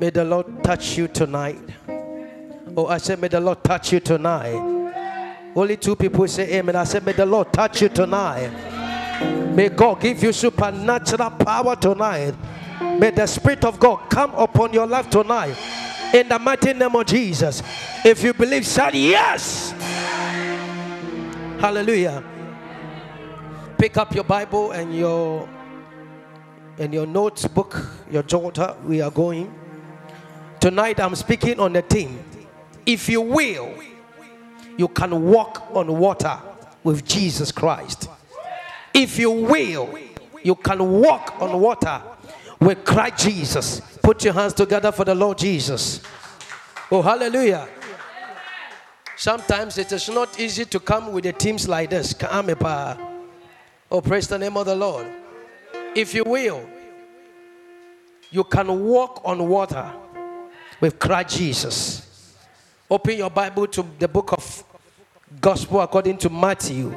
May the Lord touch you tonight. Oh, I said, May the Lord touch you tonight. Only two people say amen. I said, May the Lord touch you tonight. May God give you supernatural power tonight. May the Spirit of God come upon your life tonight. In the mighty name of Jesus. If you believe, say yes. Hallelujah. Pick up your Bible and your and your notebook, your daughter, We are going. Tonight I'm speaking on the theme. If you will, you can walk on water with Jesus Christ. If you will, you can walk on water with Christ Jesus. Put your hands together for the Lord Jesus. Oh, hallelujah. Sometimes it is not easy to come with the teams like this. Oh, praise the name of the Lord. If you will, you can walk on water with Christ Jesus. Open your Bible to the book of Gospel according to Matthew.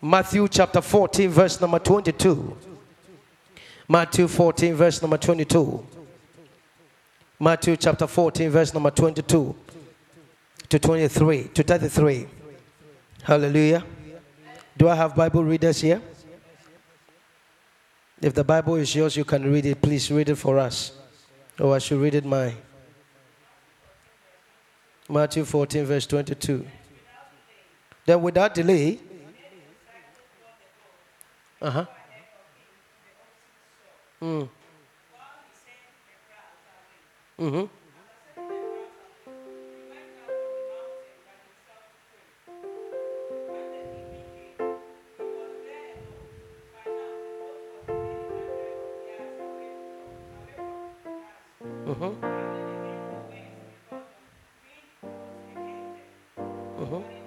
Matthew chapter 14, verse number 22. Matthew 14, verse number 22. Matthew chapter 14, verse number 22 to 23 to 33. Hallelujah. Do I have Bible readers here? If the Bible is yours, you can read it. Please read it for us. Or I should read it my Matthew 14, verse 22. Then without delay, uh huh. Mm. Mm-hmm. Mm-hmm. Mm-hmm.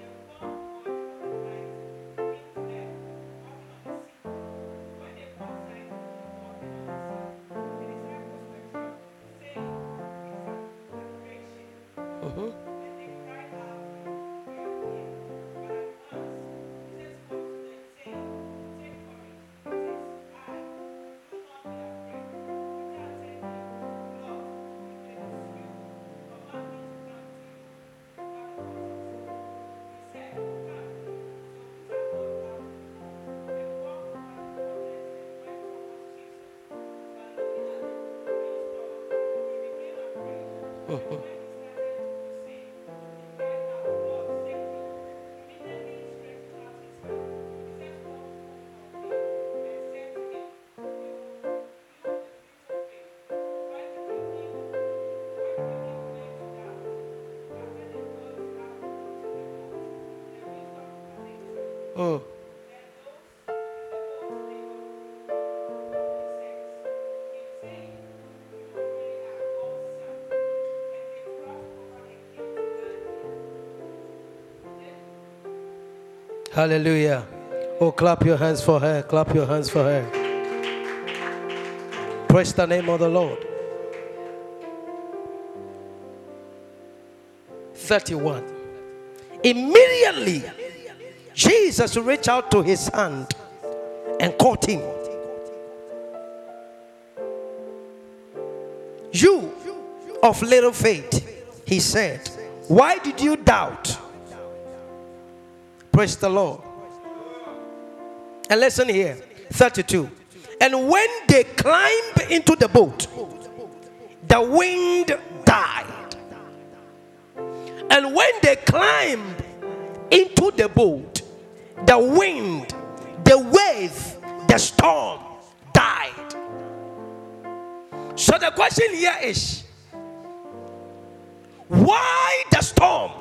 Mm. Hallelujah. Oh, clap your hands for her. Clap your hands for her. Praise the name of the Lord. 31. Immediately, Jesus reached out to his hand and caught him. You of little faith, he said, Why did you doubt? Praise the Lord. And listen here 32. And when they climbed into the boat, the wind died. And when they climbed into the boat, the wind, the wave, the storm died. So the question here is why the storm?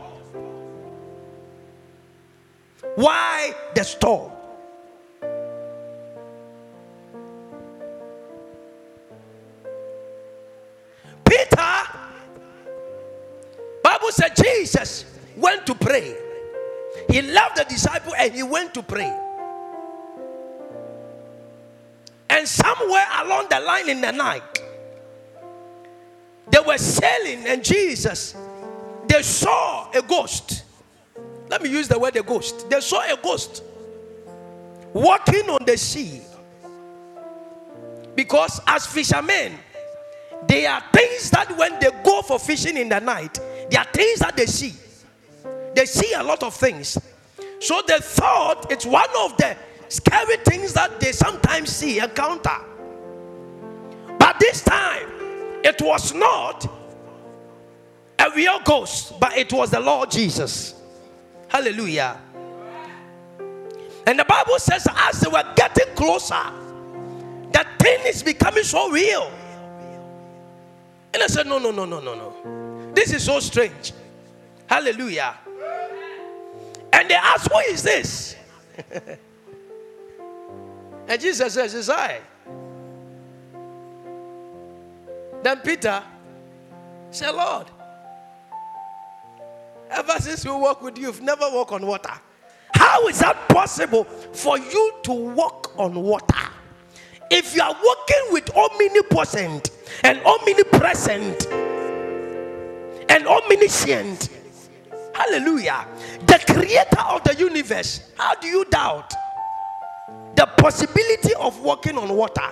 Why the storm? Peter, Bible said Jesus went to pray. He left the disciple and he went to pray. And somewhere along the line in the night, they were sailing, and Jesus, they saw a ghost. Let me use the word a ghost. They saw a ghost walking on the sea. Because as fishermen, There are things that when they go for fishing in the night, there are things that they see. They see a lot of things. So they thought it's one of the scary things that they sometimes see, encounter. But this time, it was not a real ghost, but it was the Lord Jesus. Hallelujah. And the Bible says, as they were getting closer, that thing is becoming so real. And I said, No, no, no, no, no, no. This is so strange. Hallelujah. And they asked, Who is this? and Jesus says, It's I. Then Peter said, Lord, ever since we walk with you, you've never walked on water. How is that possible for you to walk on water? If you are walking with omnipotent and omnipresent and omniscient, hallelujah, the creator of the universe, how do you doubt the possibility of walking on water?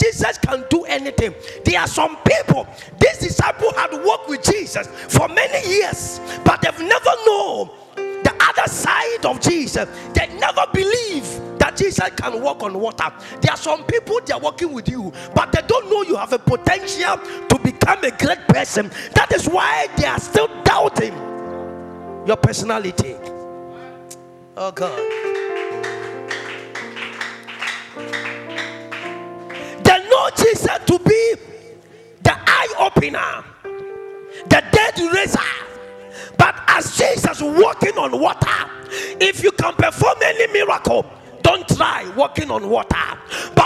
Jesus can do anything. There are some people, these disciples had worked with Jesus for many years, but they've never known the other side of Jesus. They never believe that Jesus can walk on water. There are some people they are working with you, but they don't know you have a potential to become a great person. That is why they are still doubting your personality. Oh God. They know Jesus to be the eye opener, the dead raiser. But as Jesus walking on water, if you can perform any miracle, don't try walking on water.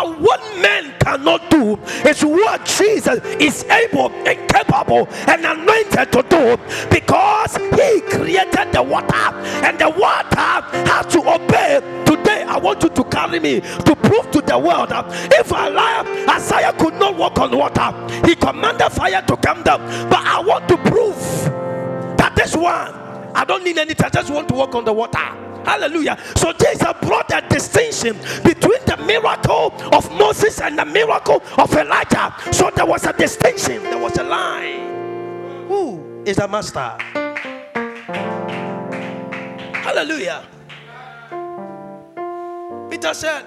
But what man cannot do is what Jesus is able and capable and anointed to do because he created the water and the water has to obey. Today, I want you to carry me to prove to the world that if I lie, Isaiah could not walk on water, he commanded fire to come down. But I want to prove that this one, I don't need anything, I just want to walk on the water. Hallelujah. So Jesus brought a distinction between the miracle of Moses and the miracle of Elijah. So there was a distinction, there was a line. Who is the master? Hallelujah. Peter said,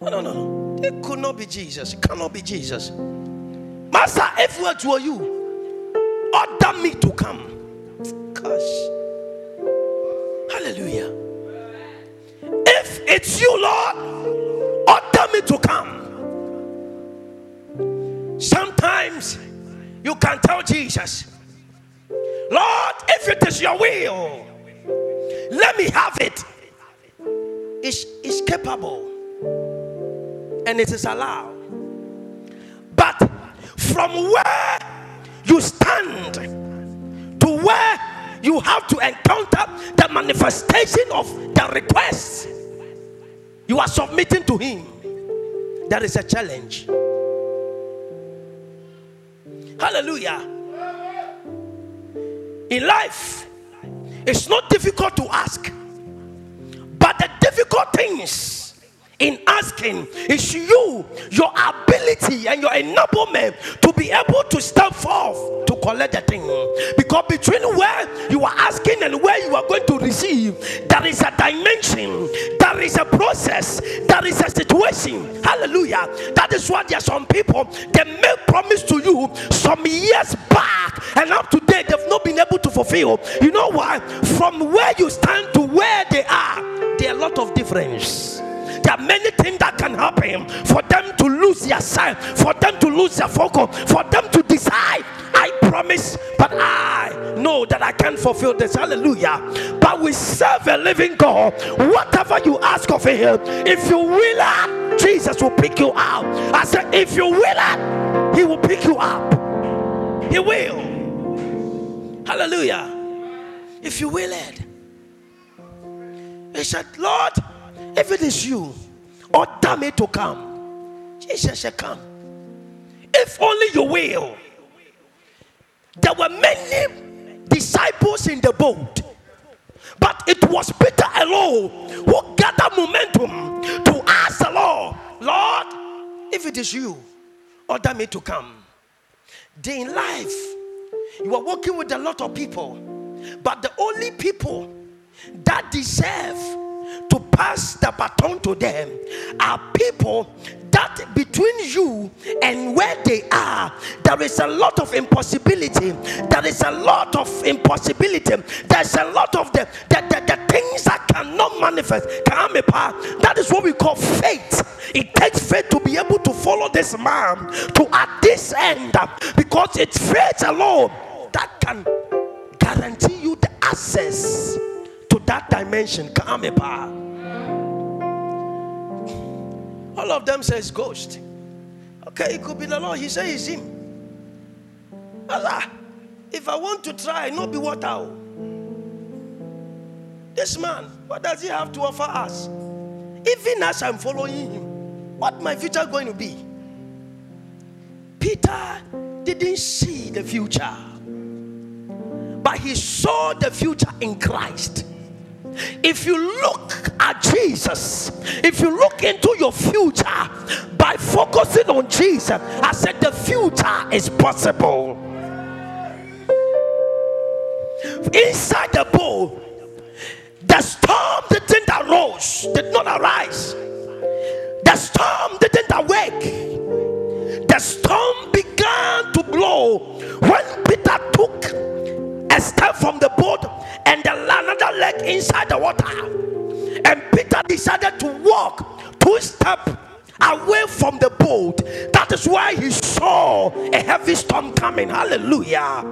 No, no, no. It could not be Jesus. It cannot be Jesus. Master, if what were you, order me to come. Gosh. Hallelujah. If it's you, Lord, order me to come. Sometimes you can tell Jesus, Lord, if it is your will, let me have it. It's, it's capable and it is allowed. But from where you stand you have to encounter the manifestation of the request. You are submitting to Him. There is a challenge. Hallelujah. In life, it's not difficult to ask, but the difficult things in asking is you, your ability, and your enablement to be able to step forth to collect the thing. Because between where you are asking and where you are going to receive, there is a dimension, there is a process, there is a situation. Hallelujah. That is why there are some people they make promise to you some years back, and up to date they've not been able to fulfill. You know why? From where you stand to where they are, there are a lot of difference. There are many things that can happen for them to lose their sight, for them to lose their focus, for them to decide. I promise, but I know that I can't fulfill this. Hallelujah. But we serve a living God. Whatever you ask of Him, if you will it, Jesus will pick you up. I said, if you will it, He will pick you up. He will. Hallelujah. If you will it. He said, Lord, if it is you, order me to come. Jesus shall come. If only you will. There were many disciples in the boat, but it was Peter alone who gathered momentum to ask the Lord, Lord, if it is you, order me to come. day in life, you are working with a lot of people, but the only people that deserve to pass the baton to them are people that between you and where they are, there is a lot of impossibility. There is a lot of impossibility. There's a lot of the, the, the, the things that cannot manifest. That is what we call faith. It takes faith to be able to follow this man to at this end because it's faith alone that can guarantee you the access that dimension. come. All of them says ghost. Okay, it could be the Lord. He says it's him. Allah, if I want to try, not be what I This man, what does he have to offer us? Even as I'm following him, what my future going to be? Peter didn't see the future, but he saw the future in Christ. If you look at Jesus, if you look into your future by focusing on Jesus, I said the future is possible. Inside the bowl, the storm didn't arise, did not arise. The storm didn't awake. The storm began to blow when Peter took a step from the boat and the another leg inside the water. And Peter decided to walk two steps away from the boat. That is why he saw a heavy storm coming. Hallelujah.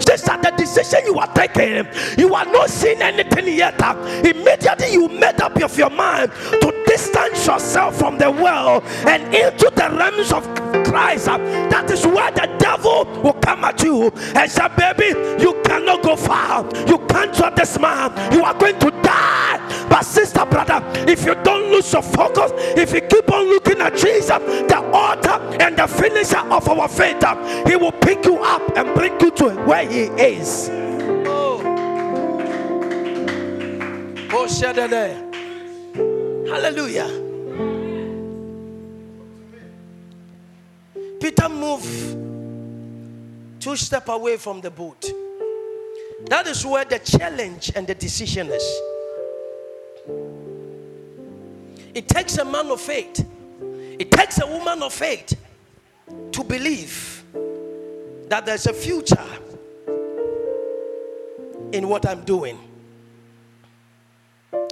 Sister, the decision you are taking, you are not seeing anything yet. Immediately you made up of your mind to distance yourself from the world and into the realms of Christ. That is where the devil will come at you and say, Baby, you cannot go far. You can't trust this man. You are going to die. But, sister, brother, if you don't lose your focus, if you keep on looking at Jesus, the author and the finisher of our faith, he will pick you up and bring you to where he is. Oh, oh, Hallelujah. Peter moved two steps away from the boat. That is where the challenge and the decision is. It takes a man of faith, it takes a woman of faith to believe that there's a future in what I'm doing.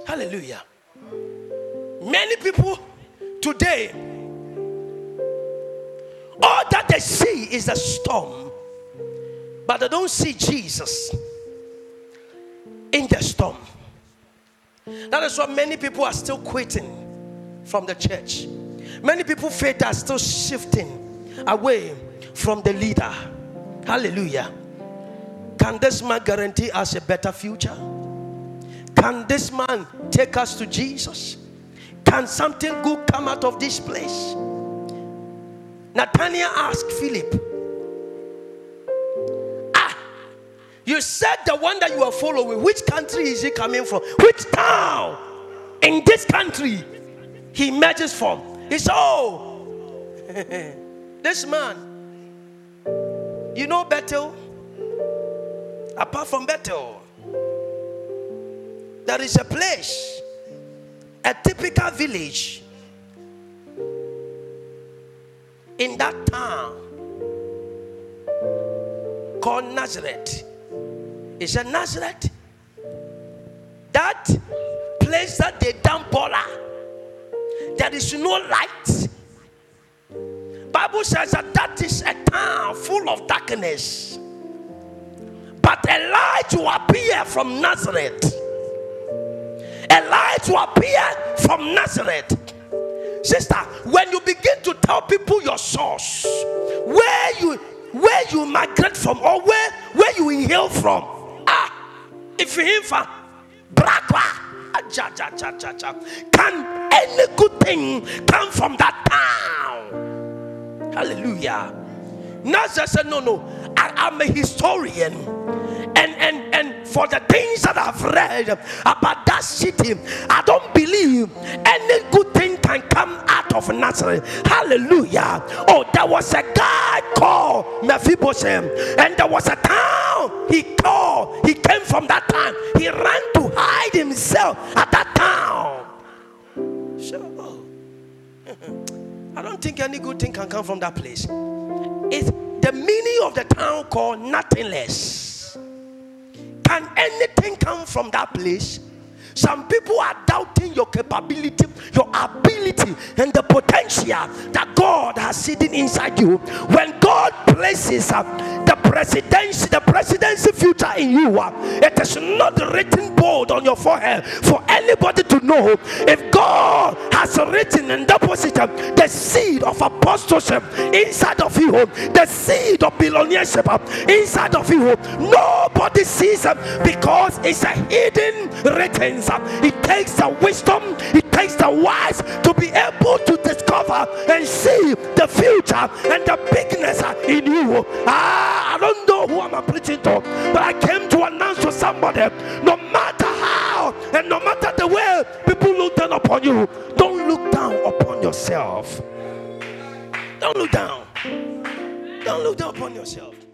Hallelujah. Many people today, they see is a storm, but they don't see Jesus in the storm. That is why many people are still quitting from the church. Many people faith are still shifting away from the leader. Hallelujah. Can this man guarantee us a better future? Can this man take us to Jesus? Can something good come out of this place? Nathaniel asked Philip, Ah, you said the one that you are following, which country is he coming from? Which town in this country he emerges from? He said, Oh, this man, you know Bethel? Apart from Bethel, there is a place a typical village in that town called Nazareth. It's a Nazareth. That place that they dump Bola, there is no light. Bible says that that is a town full of darkness. But a light will appear from Nazareth a light will appear from Nazareth. Sister, when you begin tell people your source, where you where you migrate from or where where you inhale from, ah, if you from brakwa, can any good thing come from that town? Hallelujah. Nazareth said, No, no, I, I'm a historian. And and and for the things that I've read about that city, I don't believe any of Nazareth. Hallelujah. Oh, there was a guy called Mephibosheth. And there was a town he called. He came from that town. He ran to hide himself at that town. Sure. I don't think any good thing can come from that place. It's the meaning of the town called nothingness. Can anything come from that place? Some people are doubting your capability, your and the potential that God has hidden inside you. When God places uh, the presidency, the presidency future in you, uh, it is not written bold on your forehead for anybody to know. If God has written and deposited uh, the seed of apostleship inside of you, the seed of billionaireship uh, inside of you, nobody sees it uh, because it's a hidden written it takes the wisdom, it takes the wise to be able to and see the future and the bigness in you. Ah, I don't know who I'm preaching to, but I came to announce to somebody no matter how and no matter the way people look down upon you, don't look down upon yourself. Don't look down. Don't look down upon yourself.